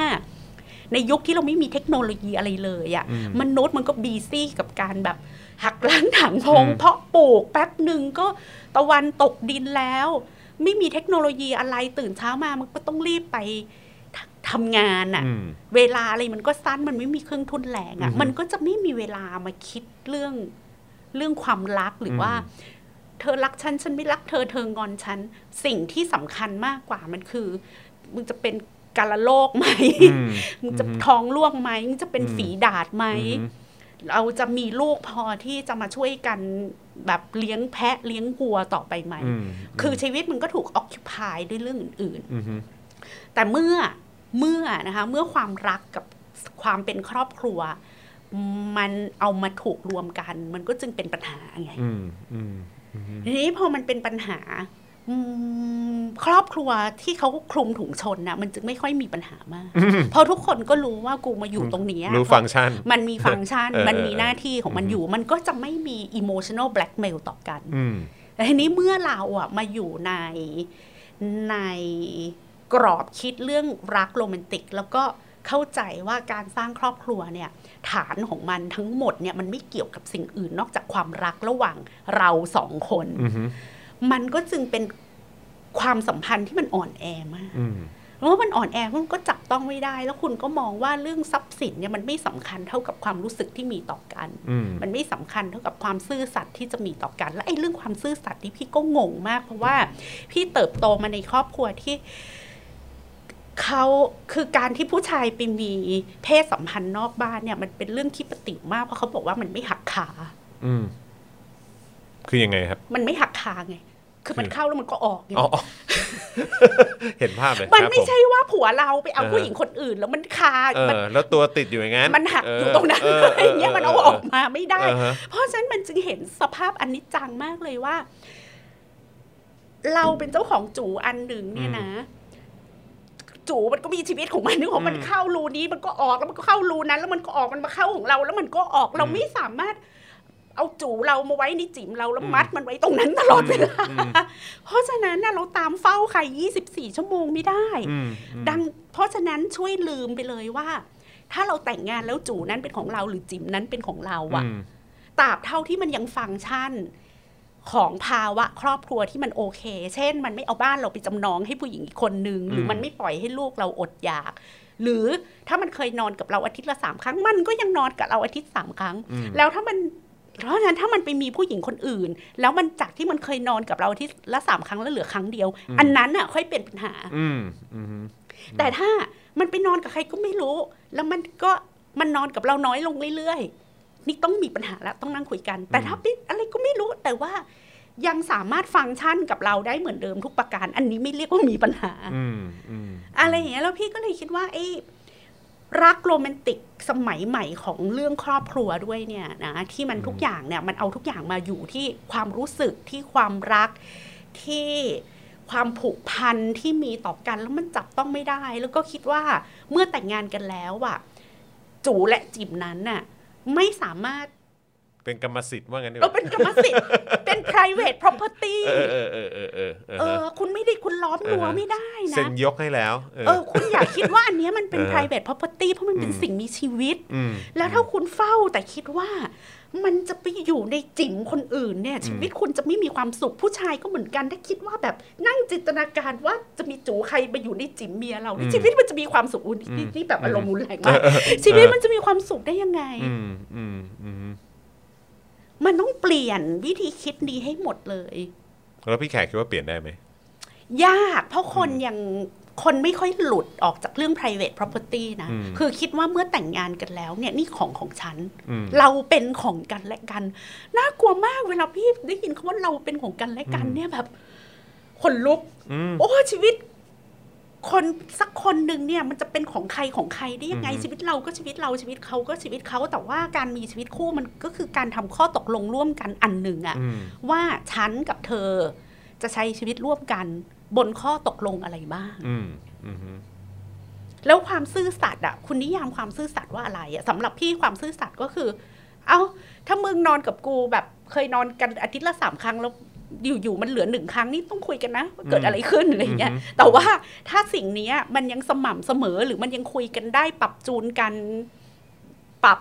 ในยุคที่เราไม่มีเทคโนโลยีอะไรเลยอะ่ะมนุษย์มันก็บีซี่กับการแบบหักล้างถังพงอืมเพาะปลูกแป๊บหนึ่งก็ตะวันตกดินแล้ว ไม่มีเทคโนโลยีอะไรตื่นเช้ามามันก็ต้องรีบไป ททำงานอะอืมเวลาอะไรมันก็สั้นมันไม่มีเครื่องทุนแรงอะ่ะอือฮึมันก็จะไม่มีเวลามาคิดเรื่องเรื่องความรักหรืออมว่า เธอรักฉัน ฉันไม่รักเธอเธองอนฉัน สิ่งที่สำคัญมากกว่ามันคือ มึงจะเป็นกาลโลกไหมอืมมึงจะท้องร่วงไหมมึงจะเป็นอืมฝีดาดไหมอืมเราจะมีลูกพอที่จะมาช่วยกันแบบเลี้ยงแพะเลี้ยงวัวต่อไปไหมอืมคือชีวิตมันก็ถูก occupy ด้วยเรื่องอื่นๆอืมแต่เมื่อ เมื่อนะคะเมื่อความรักกับความเป็นครอบครัว มันเอามาถูกรวมกัน มันก็จึงเป็นปัญหาไงอืมอืมทีนี้พอมันเป็นปัญหาอืมครอบครัวที่เขาคลุมถุงชนนะมันจึงไม่ค่อยมีปัญหามากเพราะทุกคนก็รู้ว่ากูมาอยู่ตรงเนี้ยรู้ฟังก์ชัน มันมีฟังก์ชันเออมันมีหน้าที่ของมันอยู่ มันก็จะไม่มี emotional blackmail ต่อกันอืมแต่ทีนี้เมื่อเราอะมาอยู่ในใน กรอบคิดเรื่องรักโรแมนติก แล้วก็เข้าใจว่าการสร้างครอบครัวเนี่ยฐานของมันทั้งหมดเนี่ยมันไม่เกี่ยวกับสิ่งอื่นนอกจากความรักระหว่างเราสองคนอือฮึมันก็จึงเป็นความสัมพันธ์ที่มันอ่อนแอมากอืมเพราะว่ามันอ่อนแอคุณก็จับต้องไม่ได้ แล้วคุณก็มองว่าเรื่องทรัพย์สินเนี่ยมันไม่สำคัญเท่ากับความรู้สึกที่มีต่อกันอืมมันไม่สำคัญเท่ากับความซื่อสัตย์ที่จะมีต่อกัน และไอ้เรื่องความซื่อสัตย์นี่พี่ก็งงมาก เพราะว่าพี่เติบโตมาในครอบครัวที่ เขาคือการที่ผู้ชายไปมีเพศสัมพันธ์นอกบ้านเนี่ย มันเป็นเรื่องที่ปฏิมากเพราะเขาบอกว่ามันไม่หักขา อืม คือยังไงครับ มันไม่หักขาไง คือมันคือเข้าแล้วมันก็ออกไงอ๋อเห็นภาพเลยมันครับไม่ผใช่ว่าผัวเราไปเอาเออผู้หญิงคนอื่น แล้วมันคาเอมันอแล้วตัวติดอยู่อย่างนั้น มันหักอยู่ตรงนั้นเอะไรเงี้ยมันเอาออกมาไม่ได้เออฮะเพราะฉะนั้นมันจึงเห็นสภาพอันนิจจังมากเลยว่า เราเป็นเจ้าของจูอันหนึ่งเนี่ยนะ จูมันก็มีชีวิตของมันนึกของมันอืมเข้ารูนี้มันก็ออกแล้วมันก็เข้ารูนั้น แล้วมันก็ออกมันมาเข้าของเรา แล้วมันก็ออกเราอืมไม่สามารถเอาจูเรามาไว้ในจิ๋มเราแล้วมัดมันไว้ตรงนั้นตลอดเวลาอืมเพราะฉะนั้นน่ะเราตามเฝ้าใคร 24 ชั่วโมงไม่ได้อืมอืมดังเพราะฉะนั้นช่วยลืมไปเลยว่า ถ้าเราแต่งงานแล้วจูนั้นเป็นของเราหรือจิ๋มนั้นเป็นของเราอะอืมตราบเท่าที่มันยังฟังก์ชัน ของภาวะครอบครัวที่มันโอเค เช่น มันไม่เอาบ้านเราไปจำนองให้ผู้หญิงอีกคนนึง หรือมันไม่ปล่อยให้ลูกเราอดอยาก หรือถ้ามันเคยนอนกับเราอาทิตย์ละสามครั้ง มันก็ยังนอนกับเราอาทิตย์สามครั้งอืมแล้วถ้ามันเพราะฉะนั้นถ้ามันไปมีผู้หญิงคนอื่น แล้วมันจากที่มันเคยนอนกับเราอาทิตย์ละสามครั้งแล้วเหลือครั้งเดียว อันนั้นอะค่อยเป็นปัญหาอืมอืมแต่ถ้ามันไปนอนกับใครก็ไม่รู้ แล้วมันก็มันนอนกับเราน้อยลงเรื่อยๆ นี่ต้องมีปัญหาแล้วต้องนั่งคุยกัน แต่ถ้าเป็นอะไรก็ไม่รู้แต่ว่ายังสามารถฟังก์ชันกับเราได้เหมือนเดิมทุกประการ อันนี้ไม่เรียกว่ามีปัญหาอืมอืมอะไรอย่างเงี้ยแล้วพี่ก็เลยคิดว่าไอ้รักโรแมนติกสมัยใหม่ของเรื่องครอบครัวด้วยเนี่ยนะที่มันทุกอย่างเนี่ยมันเอาทุกอย่างมาอยู่ที่ความรู้สึกที่ความรักที่ความผูกพันที่มีต่อกันแล้วมันจับต้องไม่ได้ แล้วก็คิดว่าเมื่อแต่งงานกันแล้วอะจูและจิบนั้นน่ะ ไม่สามารถ เป็นกรรมสิทธิ์ว่างั้นดีกเราว่าเป็นกรรมสิทธิ์ เป็น private property เออเออเออเออเออเออเออคุณไม่ได้คุณล้อมรั้วเออไม่ได้นะ เซ็นยกให้แล้ว เออ เออ คุณอยากคิดว่าอันเนี้ยมันเป็น เออ private property เพราะมันเป็นอืมสิ่งมีชีวิต อืม แล้วถ้าคุณเฝ้าแต่คิดว่า มันจะไปอยู่ในจิ๋มคนอื่นเนี่ย ชีวิตคุณจะไม่มีความสุขผู้ชายก็เหมือนกัน ถ้าคิดว่าแบบนั่งจินตนาการว่าจะมีจูใครไปอยู่ในจิ๋มเมียเราเนี่ยชีวิตมันจะมีความสุขอุ๊ยนี่นี่แบบอารมณ์รุนแรงมากชีวิตมันจะมีความสุขได้ยังไง อืมอืมอืม มันต้องเปลี่ยนวิธีคิดนี้ให้หมดเลย แล้วพี่แขกคิดว่าเปลี่ยนได้ไหม ยากเพราะคนยังคนไม่ค่อยหลุดออกจากเรื่อง private property นะอืมคือคิดว่าเมื่อแต่งงานกันแล้วเนี่ยนี่ของของฉันอืมเราเป็นของกันและกัน น่ากลัวมากเวลาพี่ได้ยินคำว่าเราเป็นของกันและกันอืมเนี่ยแบบขนลุกอืมโอ้ชีวิต คนสักคนหนึ่งเนี่ยมันจะเป็นของใครของใครได้ยังไงอืมชีวิตเราก็ชีวิตเราชีวิตเขาก็ชีวิตเขาแต่ว่าการมีชีวิตคู่มันก็คือการทำข้อตกลงร่วมกันอันหนึ่งอะอืมว่าฉันกับเธอจะใช้ชีวิตร่วมกัน บนข้อตกลงอะไรบ้างอืมอืมแล้วความซื่อสัตย์อะคุณนิยามความซื่อสัตย์ว่าอะไรอะสำหรับพี่ความซื่อสัตย์ก็คือ เอาถ้ามึงนอนกับกูแบบเคยนอนกันอาทิตย์ละสามครั้งแล้ว อยู่ๆมันเหลือหนึ่งครั้งนี่ต้องคุยกันนะว่าเกิดอะไรขึ้นอะไรอย่างเงี้ยแต่ว่าถ้าสิ่งเนี้ยมันยังสม่ำเสมอหรือมันยังคุยกันได้ปรับจูนกันปรับ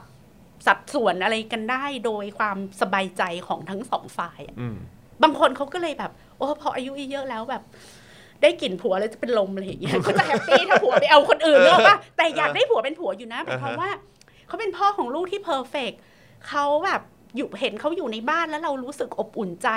สัดส่วนอะไรกันได้โดยความสบายใจของทั้งสองฝ่ายอะอืมบางคนเขาก็เลยแบบ โอ้พออายุเยอะแล้วแบบ ได้กลิ่นผัวแล้วจะเป็นลมอะไรอย่างเงี้ยก็จะ happy ถ้าผัวไปเอาคนอื่นเนอะป่ะแต่อยากได้ผัวเป็นผัวอยู่นะเป็นเพราะว่าเขาเป็นพ่อของลูกที่ perfect เขาแบบอยู่เห็นเขาอยู่ในบ้านแล้วเรารู้สึกอบอุ่นใจ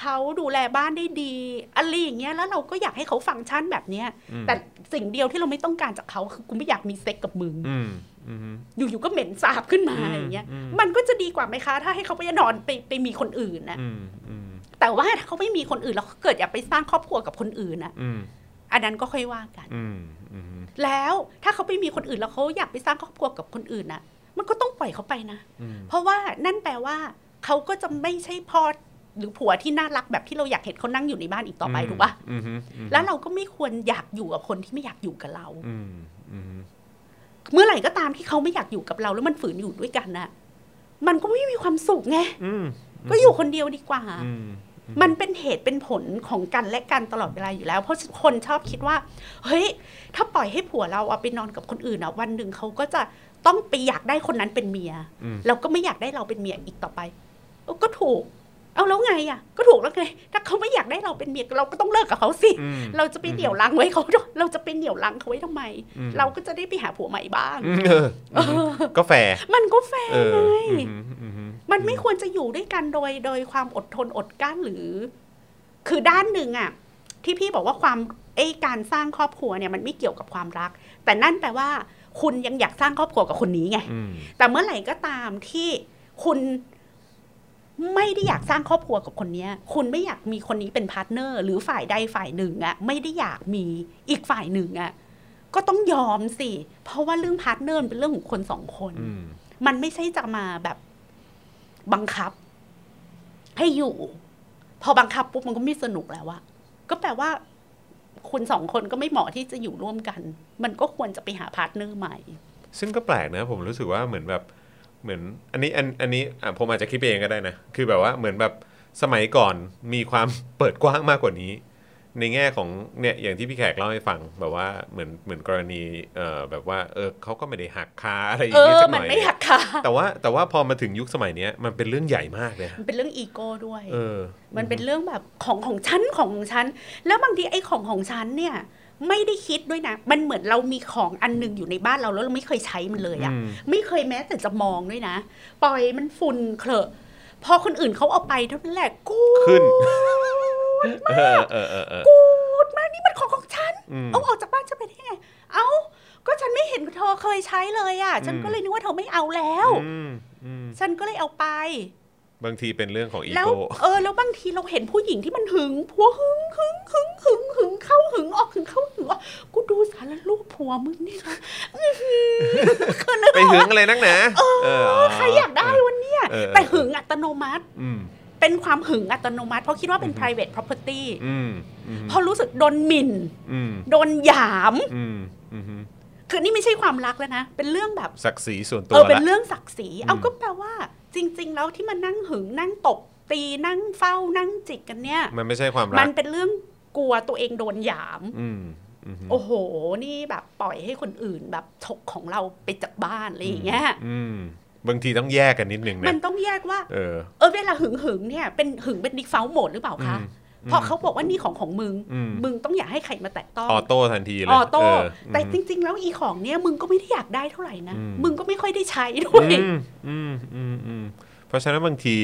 เขาดูแลบ้านได้ดีอะไรอย่างเงี้ยแล้วเราก็อยากให้เขาฟังก์ชันแบบเนี้ยอืมแต่สิ่งเดียวที่เราไม่ต้องการจากเขาคือกูไม่อยากมีเซ็กกับมึงอืมอืมอยู่ๆก็เหม็นสาบขึ้นมาอืมอย่างเงี้ยอืมมันก็จะดีกว่าไหมคะ ถ้าให้เขาไปนอนไปไปมีคนอื่นนะอืมอืมแต่ว่าถ้าเขาไม่มีคนอื่นแล้วเขาเกิดอยากไปสร้างครอบครัวกับคนอื่นนะอืมอันนั้นก็ค่อยว่ากันอืมอืมแล้วถ้าเขาไปมีคนอื่นแล้วเขาอยากไปสร้างครอบครัวกับคนอื่นนะมันก็ต้องปล่อยเขาไปนะอืมเพราะว่านั่นแปลว่าเขาก็จะไม่ใช่พ่อ หรือผัวที่น่ารักแบบที่เราอยากเห็นเขานั่งอยู่ในบ้านอีกต่อไปถูกปะอืมอืมแล้วเราก็ไม่ควรอยากอยู่กับคนที่ไม่อยากอยู่กับเราอืมอืมเมื่อไหร่ก็ตามที่เขาไม่อยากอยู่กับเรา แล้วมันฝืนอยู่ด้วยกันน่ะ มันก็ไม่มีความสุขไงอืมก็อยู่คนเดียวดีกว่าอืมมันเป็นเหตุเป็นผลของกันและกันตลอดเวลาอยู่แล้ว เพราะคนชอบคิดว่า เฮ้ย ถ้าปล่อยให้ผัวเราเอาไปนอนกับคนอื่นอะวันหนึ่งเขาก็จะต้องไปอยากได้คนนั้นเป็นเมียอืมเราก็ไม่อยากได้เราเป็นเมียอีกต่อไปเออก็ถูก เอาแล้วไงอะก็ถูกแล้วไงถ้าเขาไม่อยากได้เราเป็นเมียเราก็ต้องเลิกกับเขาสิอืมเราจะไปเหนี่ยวรั้งไว้เขาเราจะไปเหนี่ยวรั้งเขาไว้ทำไมอืมเราก็จะได้ไปหาผัวใหม่บ้างอืมเอออืมก็แฟร์มันก็แฟร์เออไงอืมอืมอืมมันไม่ควรจะอยู่ด้วยกันโดยโดยความอดทนอดกลั้นหรือ คือด้านหนึ่งอะที่พี่บอกว่าความไอ้การสร้างครอบครัวเนี่ยมันไม่เกี่ยวกับความรัก แต่นั่นแปลว่า คุณยังอยากสร้างครอบครัวกับคนนี้ไงอืมแต่เมื่อไหร่ก็ตามที่คุณ ไม่ได้อยากสร้างครอบครัวกับคนเนี้ยคุณไม่อยากมีคนนี้เป็น partner หรือฝ่ายใดฝ่ายหนึ่งอะไม่ได้อยากมีอีกฝ่ายหนึ่งอะก็ต้องยอมสิ เพราะว่าเรื่อง partner มันเป็นเรื่องของคนสองคนอืมมันไม่ใช่จะมาแบบบังคับ ให้อยู่ พอบังคับปุ๊บมันก็ไม่สนุกแล้วอะก็แปลว่า คุณสองคนก็ไม่เหมาะที่จะอยู่ร่วมกัน มันก็ควรจะไปหา partner ใหม่ ซึ่งก็แปลกนะ ผมรู้สึกว่าเหมือนแบบ เหมือนอันนี้อันอันนี้อะผมอาจจะคิดไปเองก็ได้นะ คือแบบว่าเหมือนแบบสมัยก่อนมีความเปิดกว้างมากกว่านี้ ในแง่ของเนี่ยอย่างที่พี่แขกเล่าให้ฟังแบบว่าเหมือนเหมือนกรณีเอ่อแบบว่าเออเขาก็ไม่ได้หักคาอะไรอย่างงี้สักหน่อยเออมันไม่หักค่าแต่ว่าแต่ว่าพอมาถึงยุคสมัยเนี้ยมันเป็นเรื่องใหญ่มากเลยฮะมันเป็นเรื่องอีโก้ด้วยเออมันเป็นเรื่องแบบของของฉันของของฉัน แล้วบางทีไอ้ของของฉันเนี่ย ไม่ได้คิดด้วยนะ มันเหมือนเรามีของอันหนึงอยู่ในบ้านเราแล้วเราไม่เคยใช้มันเลยอะอืมไม่เคยแม้แต่จะมองด้วยนะ ปล่อยมันฝุ่นเคลอะพอคนอื่นเขาเอาไปเท่านั้นแหละกูขึ้นเออเออเออเออกูดมากนี่มันของของฉันอืมเอาออกจากบ้านฉันไปได้ไง เอาก็ฉันไม่เห็นเธอเคยใช้เลยอะฉันก็เลยนึกว่าเธอไม่เอาแล้วอืมอืมฉันก็เลยเอาไป บางทีเป็นเรื่องของอีแล้วโก้เออแล้วบางทีเราเห็นผู้หญิงที่มันหึงผัวหึงหึงหึงหึงหึงเข้าหึงออกหึงเข้าหึงออกกูดูสารรูปผัวมึงนี่นะอื้อหือคือนึกไปออกหึงอะไรนักหนาเอออ๋อใครอยากได้วันเนี้ยเออเออแต่หึงอัตโนมัติอืมเป็นความหึงอัตโนมัติ เพราะคิดว่าเป็น private property อืมอืมเพราะรู้สึกโดนหมิ่นอืมโดนหยามอืมอืม คือนี่ไม่ใช่ความรักแล้วนะ เป็นเรื่องแบบศักดิ์ศรีส่วนตัวละเออเป็นเรื่องศักดิ์ศรีอืมเอาก็แปลว่า จริง ๆ แล้วที่มันนั่งหึงนั่งตบตีนั่งเฝ้านั่งจิกกันเนี่ย มันไม่ใช่ความรักมันเป็นเรื่องกลัวตัวเองโดนหยามอืมอืมโอ้โห นี่แบบปล่อยให้คนอื่นแบบฉกของเราไปจากบ้านอะไรอย่างเงี้ยอืมบางทีต้องแยกกันนิดนึงนะมันต้องแยกว่า เออเออเวลาหึงหึงๆเนี่ยเป็นหึงเป็น default mode หรือเปล่าคะอืม เพราะเขาบอกว่านี่ของของมึงอืมมึงต้องอย่าให้ใครมาแตะต้องออโต้ทันทีเลยออโต้เแต่จริง ๆ แล้วอีของเนี่ยมึงก็ไม่ได้อยากได้เท่าไหร่นะอืมมึงก็ไม่ค่อยได้ใช้ด้วยอืมอืมอืมอืมเพราะฉะนั้นบางที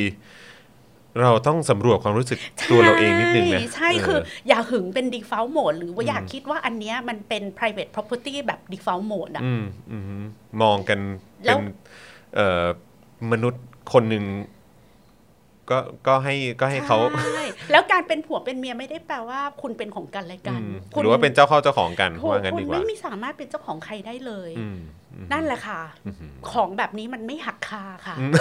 เราต้องสำรวจความรู้สึกตัวเราเองนิดนึงนะใช่ใช่เคือ อย่าหึงเป็น default mode หรือว่าอย่าคิดว่าอันเนี้ยมันเป็น private property แบบ default mode อะอืมอืมมองกันแล้เป็วนเอ่อมนุษย์คนหนึ่ง ก็ก็ให้ก็ให้เขาใช่แล้วการเป็นผัวเป็นเมียไม่ได้แปลว่าคุณเป็นของกันและอืกันมคุณหรือว่าเป็นเจ้าเข้าเจ้าของกันถูกว่างั้นคุณดีกว่าไม่มีสามารถเป็นเจ้าของใครได้เลยอืมอืมนั่นแหละค่ะอืมของแบบนี้มันไม่หักคาค่ะอืม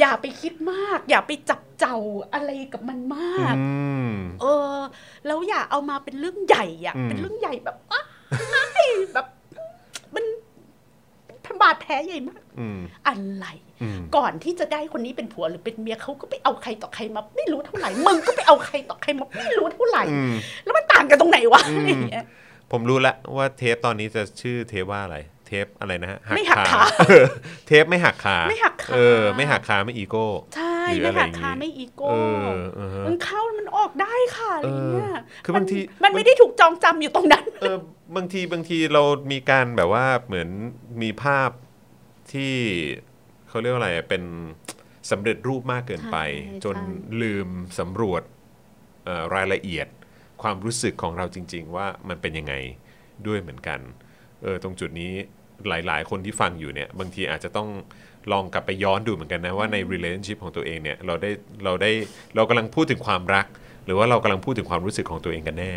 อย่าไปคิดมาก อย่าไปจับเจ้าอะไรกับมันมากอืมเออ แล้วอย่าเอามาเป็นเรื่องใหญ่อะอืมเป็นเรื่องใหญ่แบบอ้ายแบบมันทำบาด แผลใหญ่มากอืมอะไรอืมก่อนที่จะได้คนนี้เป็นผัวหรือเป็นเมียเขาก็ไปเอาใครต่อใครมาไม่รู้เท่าไหร่มึงก็ไปเอาใครต่อใครมาไม่รู้เท่าไหร่อืมแล้วมันต่างกันตรงไหนวะอืมอะไรอย่างเงี้ยผมรู้แล้วว่าเทปตอนนี้จะชื่อเทปว่าอะไร เทปอะไรนะฮะไม่หักขาเออเทปไม่หักขาไม่หักขาเออ ไม่หักขาไม่อีโก้ใช่หรือไม่อะไรหักอย่างงี้คาไม่อีโก้เออเออฮะมันเข้ามันออกได้ค่ะอะไรอย่างเงี้ยเออคือบางทีมันมันไม่ได้ถูกจองจำอยู่ตรงนั้น เออบางทีบางทีเรามีการแบบว่าเหมือนมีภาพ ที่เขาเรียกว่าอะไรเป็นสำเร็จรูปมากเกินไปใช่จนใช่ลืมสำรวจเอ่อรายละเอียดความรู้สึกของเราจริง ๆ ว่ามันเป็นยังไงด้วยเหมือนกันเออตรงจุดนี้หลาย ๆ คนที่ฟังอยู่เนี่ย บางทีอาจจะต้องลองกลับไปย้อนดูเหมือนกันนะ ว่าใน relationship ของตัวเองเนี่ย เราได้เราได้เรากำลังพูดถึงความรัก หรือว่าเรากำลังพูดถึงความรู้สึกของตัวเองกันแน่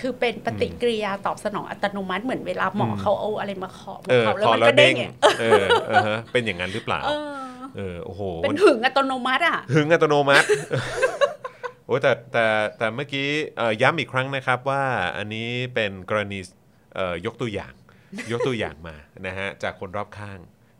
คือเป็นปฏิกิริยาตอบสนองอัตโนมัติเหมือนเวลาหมออมเขาเอาอะไรมาเคาะเออเขาแล้วพอมันเราก็เด้เด้งงเนี่ยเออเออฮะเป็นอย่างนั้นหรือเปล่าเออเออโอ้โหเป็นหึงอัตโนมัติอะหึงอัตโนมัติโอ้แต่แต่แต่เมื่อกี้เอ่อย้ำอีกครั้งนะครับว่าอันนี้เป็นกรณีเอ่อยกตัวอย่างยกตัวอย่างมานะฮะจากคนรอบข้าง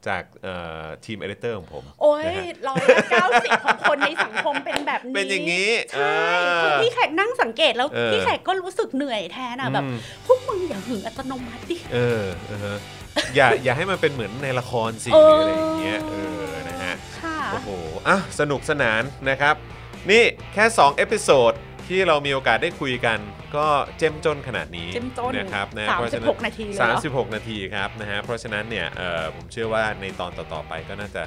จากเอ่อทีมเอดิเตอร์ของผม โอ้ยนะฮะร้อยละเก้าสิบของคนในสังคมเป็นแบบนี้ เป็นอย่างนี้ใช่เออคือพี่แขกนั่งสังเกตแล้วเออพี่แขกก็รู้สึกเหนื่อยแทนอะแบบอืมพวกมึงอย่าหึงอัตโนมัติดิเออเออฮะอย่าอย่าให้มันเป็นเหมือนในละครสิหเอรืออออะไรอย่างเงี้ยเออนะฮะค่ะโอ้โหอะสนุกสนานนะครับ นี่แค่ 2 episode ที่เรามีโอกาสได้คุยกัน ก็เข้มข้นขนาดนี้เข้มข้นนะครับนะเพราะสิฉะบนั้หนกนาทีเลยเหรอ36นาทีครับนะฮะเพราะฉะนั้นเนี่ยเอ่อผมเชื่อว่าในตอนต่อๆไปก็น่าจะ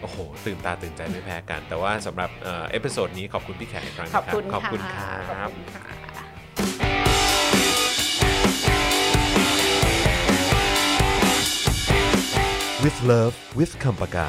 โอ้โห ตื่นตาตื่นใจไม่แพ้กัน แต่ว่าสำหรับเอ่อเอพิโซดนี้ขอบคุณพี่แขกอีกครั้งขอบนะครัคุณขอบคุณคค่ะรัขอบคุณค่ะ with love with คำปากา